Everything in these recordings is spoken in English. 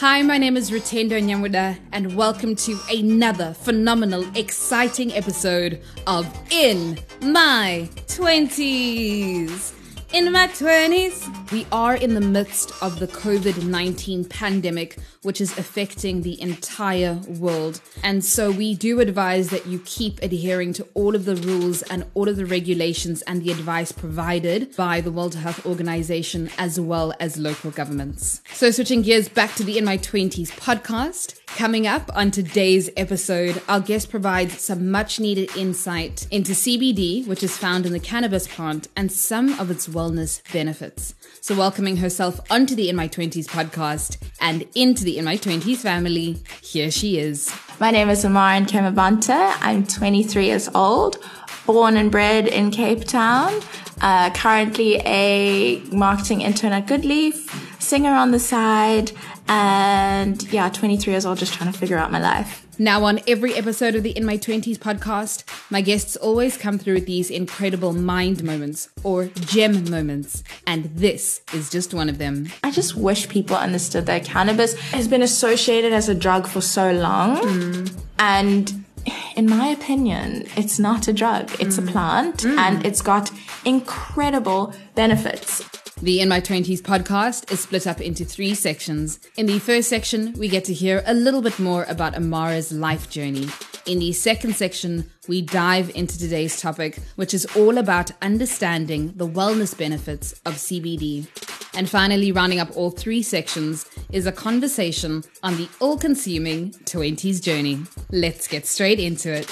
Hi, my name is Rutendo Nyamuda, and welcome to another phenomenal, exciting episode of In My 20s. In my 20s, we are in the midst of the COVID 19 pandemic, which is affecting the entire world. And so we do advise that you keep adhering to all of the rules and all of the regulations and the advice provided by the World Health Organization as well as local governments. So, switching gears back to the In My 20s podcast. Coming up on today's episode, our guest provides some much needed insight into CBD, which is found in the cannabis plant, and some of its wellness benefits. So, welcoming herself onto the In My 20s podcast and into the In My 20s family, here she is. My name is Amara Kemabanta. I'm 23 years old, born and bred in Cape Town. Uh, currently a marketing intern at Goodleaf, singer on the side, and yeah, 23 years old, just trying to figure out my life. Now, on every episode of the In My 20s podcast, my guests always come through with these incredible mind moments or gem moments, and this is just one of them. I just wish people understood that cannabis has been associated as a drug for so long. Mm. And in my opinion, it's not a drug, it's a mm. plant, and mm. it's got incredible benefits. The In My 20s podcast is split up into three sections. In the first section, we get to hear a little bit more about Amara's life journey. In the second section, we dive into today's topic, which is all about understanding the wellness benefits of CBD. And finally, rounding up all three sections is a conversation on the all consuming 20s journey. Let's get straight into it.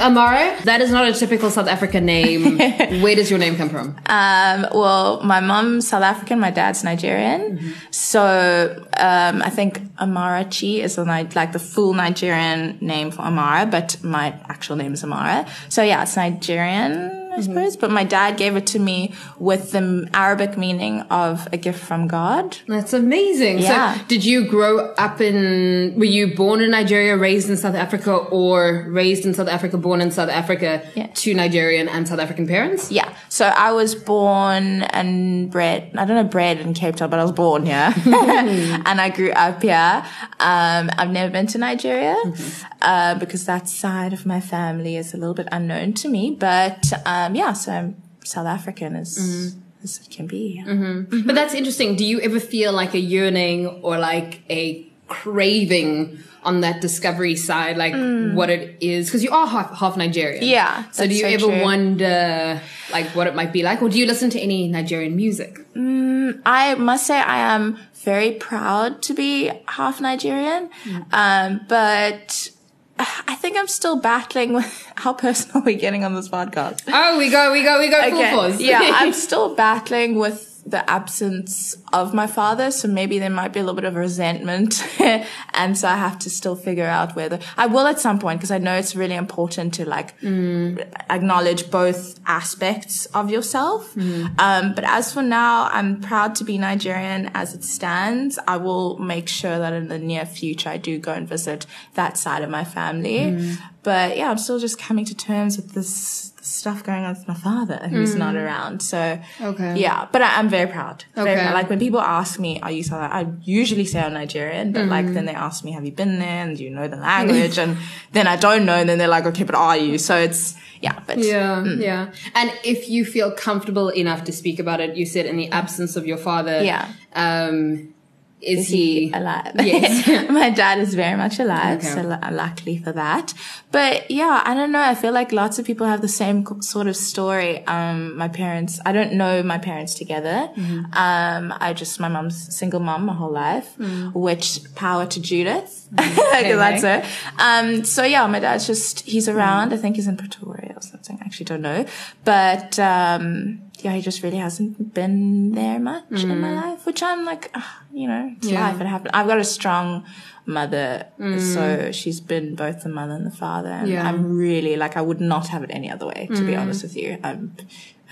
Amara, that is not a typical South African name. Where does your name come from? Um, well, my mom's South African, my dad's Nigerian. So, um, I think Amarachi is the, like the full Nigerian name for Amara, but my actual name is Amara. So yeah, it's Nigerian, I suppose, but my dad gave it to me with the Arabic meaning of a gift from God. That's amazing. Yeah. So, did you grow up in, were you born in Nigeria, raised in South Africa, or raised in South Africa, born in South Africa Yeah. to Nigerian and South African parents? Yeah. So I was born and bred, I don't know bred in Cape Town, but I was born here. and I grew up here. Um, I've never been to Nigeria, uh, because that side of my family is a little bit unknown to me. But, um, Um, yeah, so I'm South African as, mm-hmm. as it can be. Mm-hmm. But that's interesting. Do you ever feel like a yearning or like a craving on that discovery side, like mm. what it is? Because you are half, half Nigerian. Yeah, So do you so ever true. wonder like what it might be like? Or do you listen to any Nigerian music? Mm, I must say I am very proud to be half Nigerian. Mm. Um, but I think I'm still battling with how personal are we getting on this podcast? Oh, we go, we go, we go full force. yeah, I'm still battling with the absence of my father, so maybe there might be a little bit of resentment, and so I have to still figure out whether I will at some point because I know it's really important to like mm. acknowledge both aspects of yourself. Mm. Um, but as for now, I'm proud to be Nigerian as it stands. I will make sure that in the near future I do go and visit that side of my family. Mm. But yeah, I'm still just coming to terms with this stuff going on with my father who's not hmm. around. So Okay. yeah, but I, I'm very proud. Very Okay. proud. Like when people ask me, "Are you South?" I usually say I'm Nigerian, but like mm-hmm. then they ask me, "Have you been there? And do you know the language?" and then I don't know, and then they're like, "Okay, but are you?" So it's yeah, but Yeah, mm. yeah. And if you feel comfortable enough to speak about it, you said in the absence of your father. Yeah. Um, is, is he, he alive? Yes. My dad is very much alive, Okay. so lu- luckily for that. But yeah, I don't know. I feel like lots of people have the same sort of story. Um, my parents, I don't know my parents together. Mm-hmm. Um, I just, my mom's single mom my whole life, Mm. which power to Judith. Because that's her. Um, so yeah, my dad's just, he's around. I think he's in Pretoria or something. I actually don't know. But, um, yeah, he just really hasn't been there much in my life, which I'm like, ah, you know, it's Mm. Yeah. life. It happened. I've got a strong mother, so she's been both the mother and the father. And Mm. Yeah. I'm really like, I would not have it any other way, to be honest with you. I'm,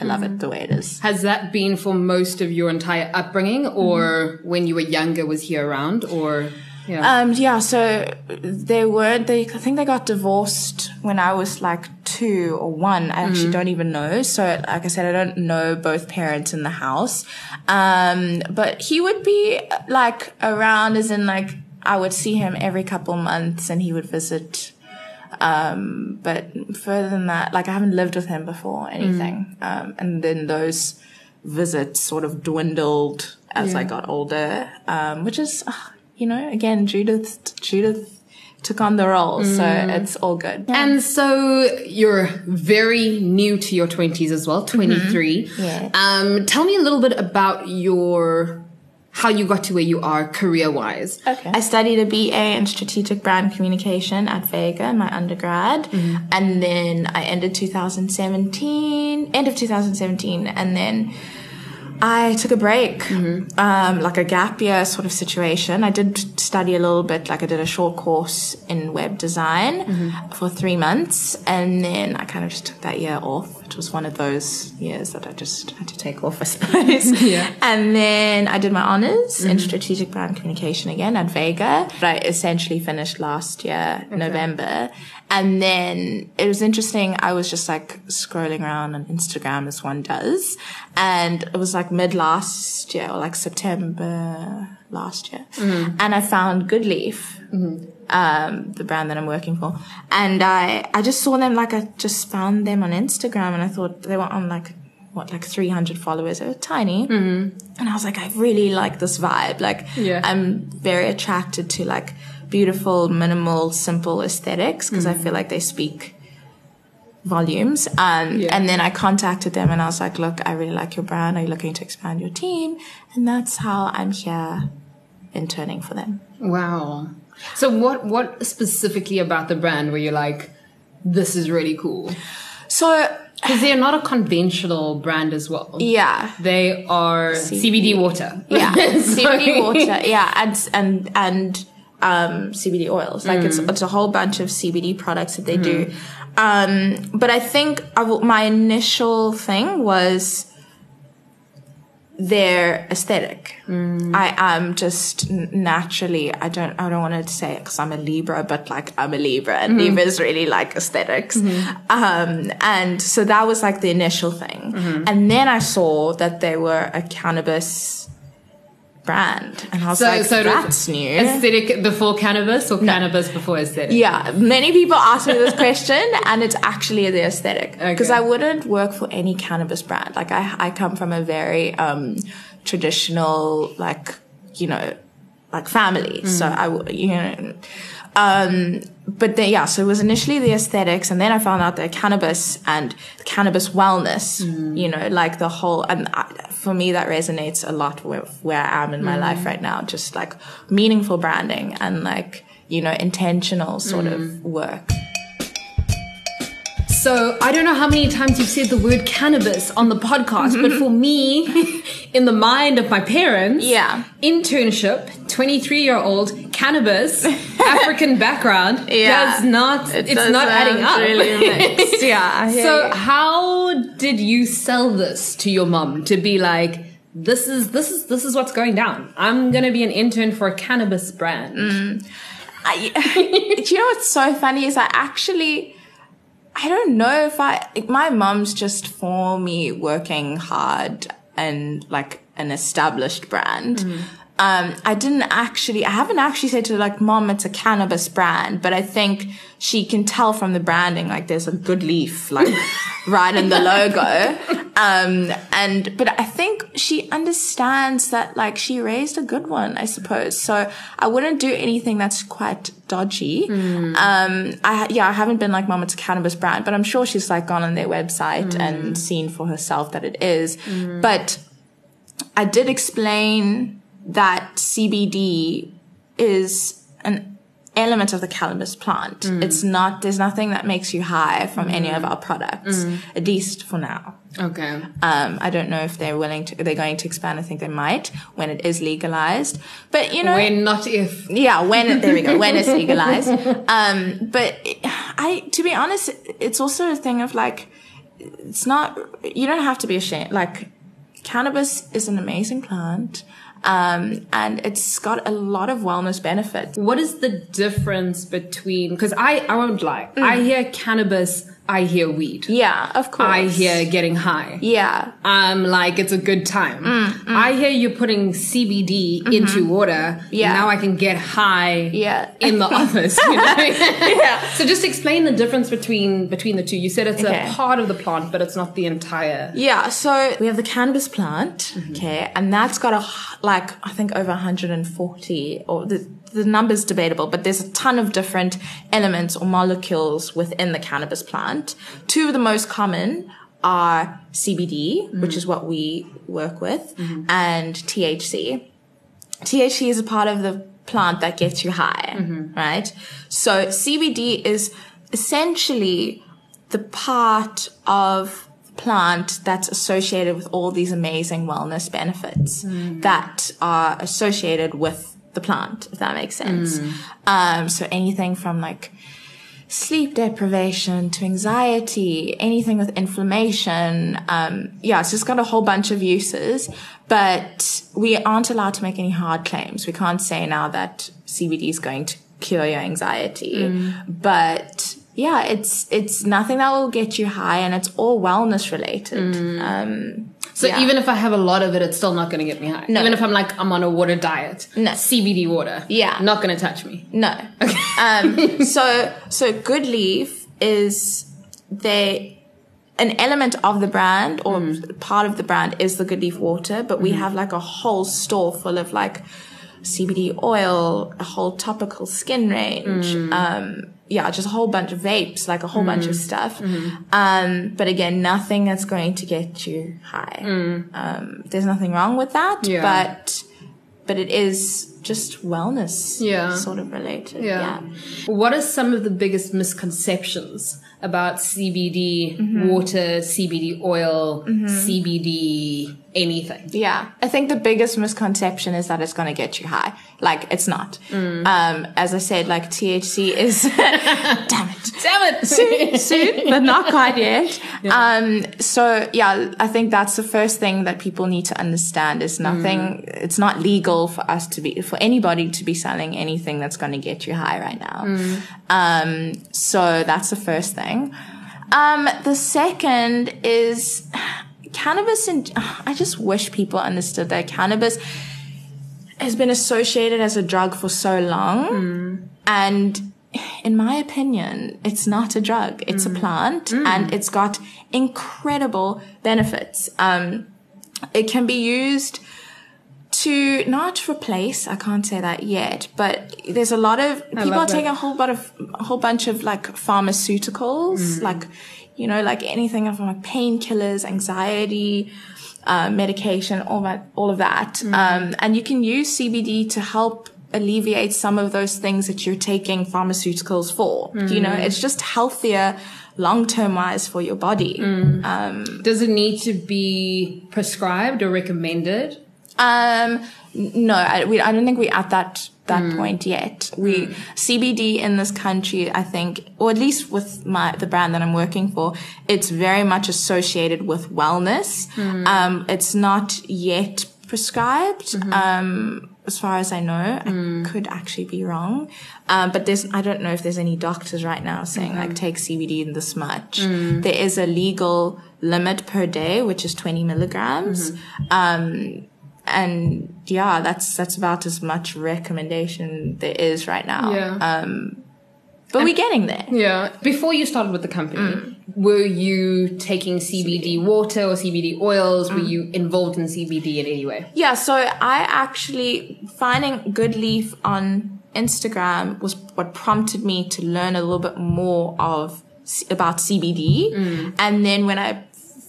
I love Mm. it the way it is. Has that been for most of your entire upbringing, or when you were younger, was he around, or yeah? Um, yeah, so they were, they, I think they got divorced when I was like two or one. I actually don't even know. So, like I said, I don't know both parents in the house. Um, but he would be like around as in like, I would see him every couple months and he would visit. Um, but further than that, like I haven't lived with him before or anything. Um, and then those visits sort of dwindled as I got older, um, which is, uh, you know, again, Judith, Judith took on the role. So mm. it's all good. And so you're very new to your 20s as well, mm-hmm. 23. Yeah. Um, tell me a little bit about your, how you got to where you are career wise. Okay. I studied a BA in strategic brand communication at Vega my undergrad. Mm-hmm. And then I ended 2017, end of 2017. And then I took a break, um, like a gap year sort of situation. I did study a little bit, like I did a short course in web design mm-hmm. for three months. And then I kind of just took that year off. It was one of those years that I just had to take off, I suppose. Yeah. And then I did my honors in mm-hmm. strategic brand communication again at Vega. But I essentially finished last year, November. And then it was interesting. I was just like scrolling around on Instagram as one does. And it was like mid last year or like September last year. And I found Good Leaf um, the brand that I'm working for. And I, I just saw them, like, I just found them on Instagram and I thought they were on like, what, like 300 followers. They were tiny. Mm-hmm. And I was like, I really like this vibe. Like, Yeah. I'm very attracted to like beautiful, minimal, simple aesthetics because I feel like they speak volumes. Um, Yeah. and then I contacted them and I was like, look, I really like your brand. Are you looking to expand your team? And that's how I'm here interning for them. Wow. So what, what specifically about the brand were you like, this is really cool? So, Because they're not a conventional brand as well. yeah. They are CBD, water. Yeah, CBD water. Yeah, and and and um, CBD oils. Like it's it's a whole bunch of CBD products that they do. Um, but I think I w- my initial thing was their aesthetic. I am just naturally. I don't. I don't want to say it because I'm a Libra, but like I'm a Libra, and Libras really like esthetics Um, and so that was like the initial thing. And then I saw that they were a cannabis brand, and I was like, it was "That's new." Aesthetic before cannabis or cannabis before aesthetic? Yeah, many people ask me this question, and it's actually the aesthetic because Okay. I wouldn't work for any cannabis brand. Like I, I come from a very um, traditional, like you know, like family. So I, you know, um, but then yeah. So it was initially the aesthetics, and then I found out that cannabis and cannabis wellness. Mm. You know, like the whole, and I, for me that resonates a lot with where I am in my mm. life right now. Just like meaningful branding and like you know intentional sort of mm. work. So I don't know how many times you've said the word cannabis on the podcast, but for me, in the mind of my parents, Yeah. internship, 23 year old, cannabis, African background, Yeah. does not, It it's does not adding up. really mixed. Yeah, so you. how did you sell this to your mom to be like, this is, this is, this is what's going down. I'm going to be an intern for a cannabis brand. Mm. I, do you know what's so funny is I actually, I don't know if I, my mom's just for me working hard and like an established brand. Mm. Um, I didn't actually, I haven't actually said to her like, mom, it's a cannabis brand, but I think she can tell from the branding, like there's a good leaf, like right in the logo. Um, and, but I think she understands that like she raised a good one, I suppose. So I wouldn't do anything that's quite dodgy. Um, I, yeah, I haven't been like, mom, it's a cannabis brand, but I'm sure she's like gone on their website and seen for herself that it is. But I did explain that CBD is an element of the cannabis plant. It's not, there's nothing that makes you high from any of our products, at least for now. Okay. Um, I don't know if they're willing to, they're going to expand. I think they might when it is legalized. But you know, When not if. yeah, when there we go, when it's legalized. Um, but I, to be honest, it's also a thing of like, it's not. You don't have to be ashamed. Like, cannabis is an amazing plant, um, and it's got a lot of wellness benefits. What is the difference between? Because I, I won't lie. Mm. I hear cannabis. I hear weed. Yeah, of course. I hear getting high. Yeah, I'm like, it's a good time. Mm, mm. I hear you're putting CBD mm-hmm. into water. Yeah. Now I can get high Yeah. in the office. You know? Yeah. So just explain the difference between between the two. You said it's Okay. a part of the plant, but it's not the entire. Yeah, so we have the cannabis plant, mm-hmm. okay, and that's got a like I think over 140 or the the number's debatable, but there's a ton of different elements or molecules within the cannabis plant. Two of the most common are CBD, mm-hmm. which is what we work with, and THC. THC is a part of the plant that gets you high, mm-hmm. right? So CBD is essentially the part of the plant that's associated with all these amazing wellness benefits mm. that are associated with the plant, if that makes sense. Um, so anything from like sleep deprivation to anxiety, anything with inflammation. Um, yeah, it's just got a whole bunch of uses, but we aren't allowed to make any hard claims. We can't say now that CBD is going to cure your anxiety, but yeah, it's, it's nothing that will get you high and it's all wellness related. Um, So yeah. even if I have a lot of it, it's still not going to get me high. No. Even if I'm like I'm on a water diet, No. CBD water, Yeah. not going to touch me. No. um, so so Good Leaf is they an element of the brand or part of the brand is the Good Leaf water, but we have like a whole store full of like CBD oil, a whole topical skin range. Um, yeah, just a whole bunch of vapes, like a whole bunch of stuff. Um, but again, nothing that's going to get you high. Um, there's nothing wrong with that, Yeah. but but it is just wellness Yeah. sort of related. Yeah. Yeah. What are some of the biggest misconceptions about CBD Mm-hmm. water, CBD oil, CBD anything? Yeah. I think the biggest misconception is that it's going to get you high. Like, it's not. Mm. Um, as I said, like THC is, damn it. Damn it! Soon, soon, but not quite yet. Um, so yeah, I think that's the first thing that people need to understand is nothing, it's not legal for us to be, for anybody to be selling anything that's going to get you high right now. Um, so that's the first thing. Um, the second is cannabis and I just wish people understood that cannabis has been associated as a drug for so long. And in my opinion, it's not a drug. It's a plant and it's got incredible benefits. Um, it can be used to not replace, I can't say that yet, but there's a lot of people are that. taking a whole lot of a whole bunch of like pharmaceuticals, mm. like you know, like anything from like painkillers, anxiety, uh, medication, all that, all of that. Mm. Um, and you can use CBD to help alleviate some of those things that you're taking pharmaceuticals for. You know, mm. it's just healthier long term wise for your body. Um, Does it need to be prescribed or recommended? Um, no, I, we, I don't think we're at that that point yet. We CBD in this country, I think, or at least with my the brand that I'm working for, it's very much associated with wellness. Um, it's not yet prescribed. Um, as far as I know, I could actually be wrong. Um, but there's, I don't know if there's any doctors right now saying like take CBD in this much. There is a legal limit per day, which is 20 milligrams. Um, and yeah, that's that's about as much recommendation there is right now. Yeah. Um, but we're getting there. Yeah. Before you started with the company, mm. were you taking CBD water or CBD oils? Were mm. you involved in CBD in any way? Yeah, so I actually finding Good Leaf on Instagram was what prompted me to learn a little bit more of about CBD, mm. and then when I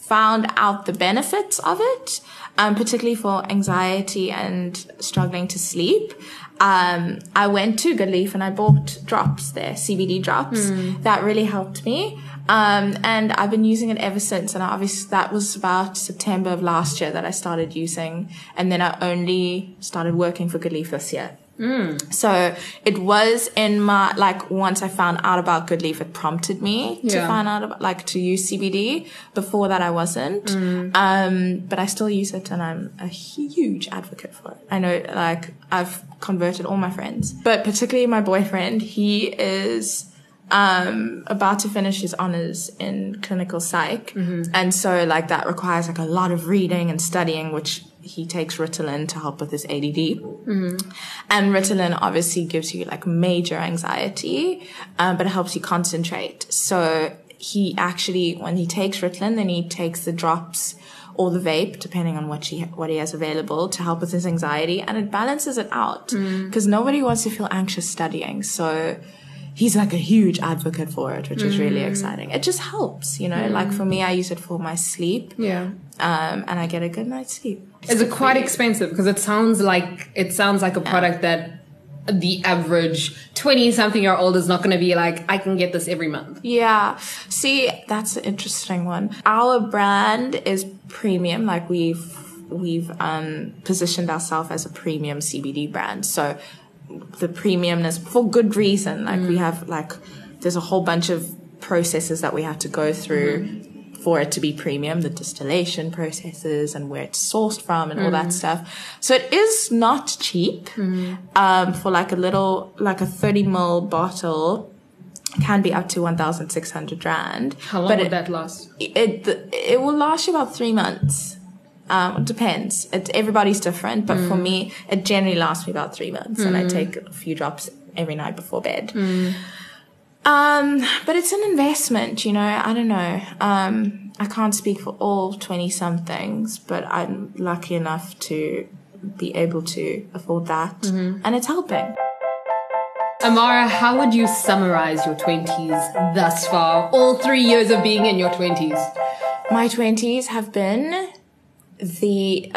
found out the benefits of it, um, particularly for anxiety and struggling to sleep, um, I went to Good Leaf and I bought drops there, CBD drops. That really helped me. Um, and I've been using it ever since. And obviously that was about September of last year that I started using. And then I only started working for Good Leaf this year. So it was in my, like, once I found out about Good Leaf, it prompted me to find out about, like, to use CBD. Before that, I wasn't. Um, but I still use it and I'm a huge advocate for it. I know, like, I've converted all my friends, but particularly my boyfriend, he is um, about to finish his honors in clinical psych. And so like that requires like a lot of reading and studying, which he takes Ritalin to help with his ADD. And Ritalin obviously gives you like major anxiety, um, but it helps you concentrate. So he actually, when he takes Ritalin, then he takes the drops or the vape, depending on what he what he has available, to help with his anxiety, and it balances it out because nobody wants to feel anxious studying. So he's like a huge advocate for it, which is really exciting. It just helps, you know. Like for me, I use it for my sleep, Yeah. um, and I get a good night's sleep. Is it quite expensive? Because it sounds like it sounds like a product that the average twenty something year old is not going to be like, I can get this every month. Yeah. See, that's an interesting one. Our brand is premium. Like we've, we've, um, positioned ourselves as a premium CBD brand. So the premiumness for good reason. Like we mm. have like, there's a whole bunch of processes that we have to go through mm-hmm. for it to be premium, the distillation processes and where it's sourced from and all that mm. stuff. So it is not cheap, mm. um, for like a little, like a 30 ml bottle can be up to 1,600 rand. How long but would it, that last? it, it will last you about three months. Um, it depends. It, everybody's different, but for me, it generally lasts me about three months, and I take a few drops every night before bed. Um, but it's an investment, you know. I don't know. Um, I can't speak for all twenty somethings, but I'm lucky enough to be able to afford that, and it's helping. Amara, how would you summarize your 20s thus far? All three years of being in your 20s. My twenties have been the.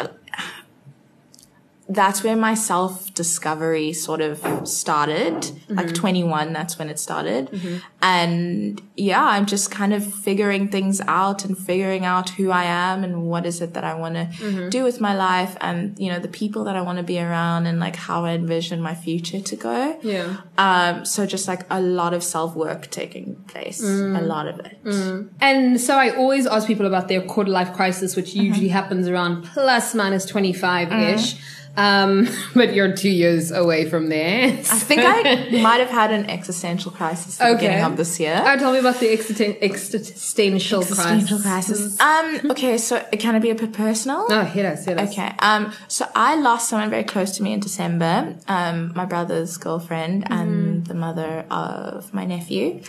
That's where my self discovery sort of started. Like mm-hmm. 21, that's when it started. Mm-hmm. And yeah, I'm just kind of figuring things out and figuring out who I am and what is it that I want to mm-hmm. do with my life and, you know, the people that I want to be around and like how I envision my future to go. Yeah. Um, so just like a lot of self work taking place, a mm. lot of it. Mm. And so I always ask people about their quarter life crisis, which usually happens around plus minus 25 ish. Mm. Um, but you're two years away from there. I think I might have had an existential crisis at the Okay. beginning of this year. Oh, tell me about the existen- existential, Existential crisis. crisis. Um, okay, so can it be a bit personal? No, hit us, hit us. Okay. Um, so I lost someone very close to me in December. Um, my brother's girlfriend and the mother of my nephew.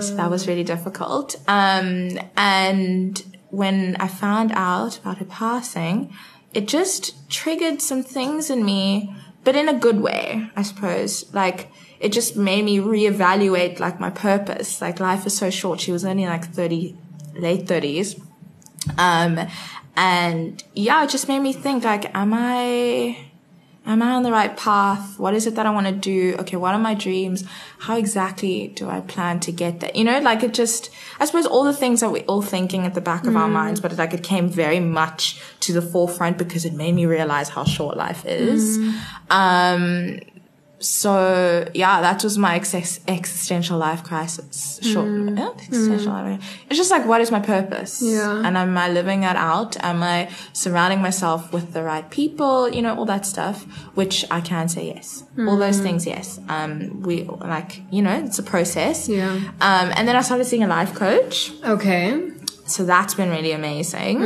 So that was really difficult. Um, and when I found out about her passing, it just triggered some things in me, but in a good way, I suppose. Like, it just made me reevaluate like my purpose. Like life is so short. She was only like 30, late 30s. Um, and yeah, it just made me think like, am I, am I on the right path? What is it that I want to do? Okay, what are my dreams? How exactly do I plan to get there? You know, like it just, I suppose all the things that we're all thinking at the back of our minds, but like it came very much to the forefront because it made me realize how short life is. Um, so yeah, that was my ex- existential life crisis. Short, yeah, existential life. It's just like, what is my purpose? Yeah. And am I living that out? Am I surrounding myself with the right people? You know, all that stuff, which I can say yes. All those things, yes. Um, we like, you know, it's a process. Yeah. Um, and then I started seeing a life coach. Okay. So that's been really amazing.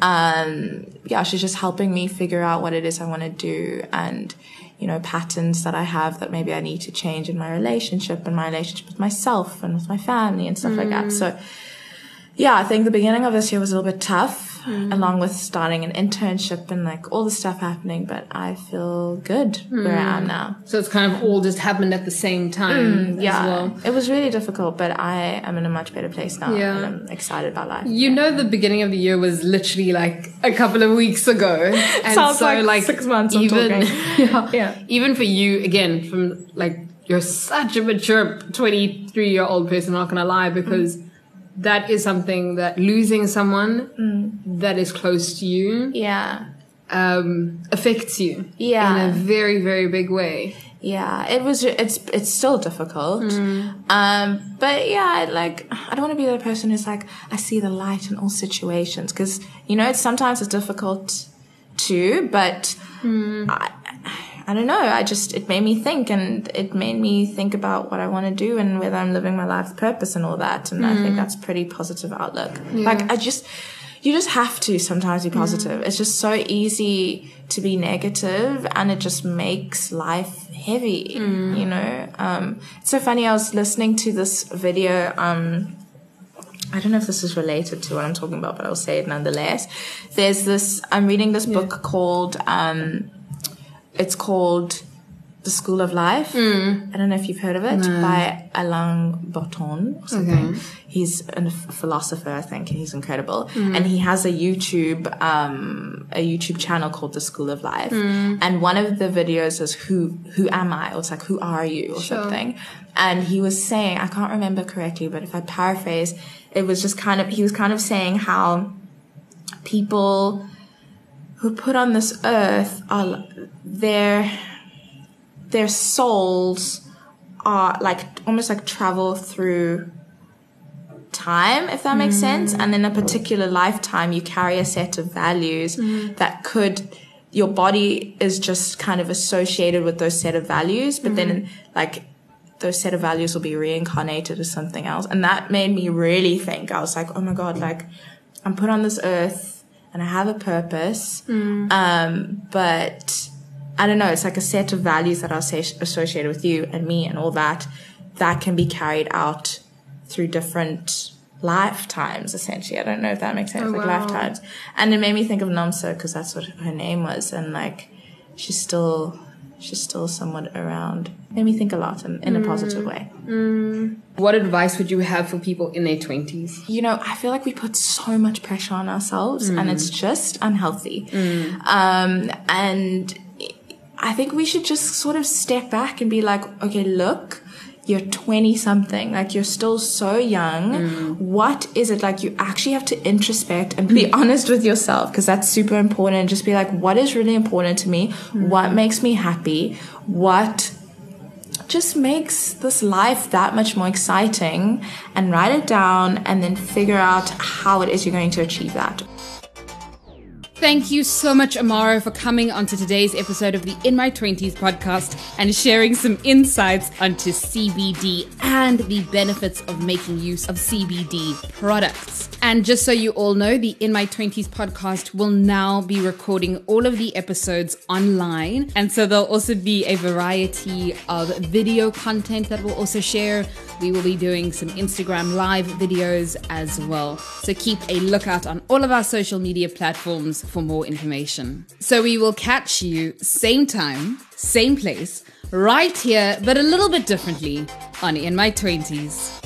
Um, yeah, she's just helping me figure out what it is I want to do and, you know, patterns that I have that maybe I need to change in my relationship and my relationship with myself and with my family and stuff like that. Mm. So, yeah, I think the beginning of this year was a little bit tough, mm. along with starting an internship and like all the stuff happening, but I feel good where I am mm. now. So it's kind of all just happened at the same mm, time as Yeah, well. it was really difficult, but I am in a much better place now Yeah. and I'm excited about life. You know, the beginning of the year was literally like a couple of weeks ago, and Sounds so like like six months Even yeah, Yeah. even for you, again, from like you're such a mature twenty three year old person. Not gonna lie, because that is something that losing someone that is close to you Yeah. um, affects you Yeah. in a very very big way. Yeah, it was. It's it's still difficult, um, but yeah, like I don't want to be the person who's like I see the light in all situations because you know it's sometimes it's difficult too. But I, I don't know. I just, it made me think and it made me think about what I want to do and whether I'm living my life's purpose and all that. And I think that's pretty positive outlook. Like I just, you just have to sometimes be positive. It's just so easy to be negative and it just makes life heavy, you know? Um, it's so funny. I was listening to this video, um, I don't know if this is related to what I'm talking about, but I'll say it nonetheless. There's this, I'm reading this book called, um, it's called The School of Life. Hmm. I don't know if you've heard of it by Alain Botton or something. He's a philosopher, I think, and he's incredible. Hmm. And he has a YouTube, um, a YouTube channel called The School of Life. Hmm. And one of the videos is who, who am I? Or it's like, who are you or something. And he was saying, I can't remember correctly, but if I paraphrase, it was just kind of, he was kind of saying how people who put on this earth are their their souls are like almost like travel through time if that makes sense. Mm. And in a particular lifetime you carry a set of values mm. that could your body is just kind of associated with those set of values but then mm. like those set of values will be reincarnated as something else. And that made me really think. I was like oh my god like i'm put on this earth and i have a purpose um but I don't know, it's like a set of values that are associated with you and me and all that, that can be carried out through different lifetimes, essentially. I don't know if that makes sense, like wow. lifetimes. And it made me think of Namsa because that's what her name was. And like, she's still, she's still somewhat around. Made me think a lot in, in a positive mm. way. Mm. What advice would you have for people in their 20s? you know, I feel like we put so much pressure on ourselves and it's mm. just unhealthy. Um, and I think we should just sort of step back and be like, okay, look, you're 20 something, like you're still so young. Mm. What is it like? You actually have to introspect and be honest with yourself because that's super important. Just be like, what is really important to me? Mm. What makes me happy? What just makes this life that much more exciting and write it down and then figure out how it is you're going to achieve that. Thank you so much, Amara, for coming onto today's episode of the In My 20s podcast and sharing some insights onto CBD and the benefits of making use of CBD products. And just so you all know, the In My 20s podcast will now be recording all of the episodes online. And so there'll also be a variety of video content that we'll also share. We will be doing some Instagram live videos as well. So keep a lookout on all of our social media platforms for more information. So we will catch you same time, same place, right here, but a little bit differently on In My 20s.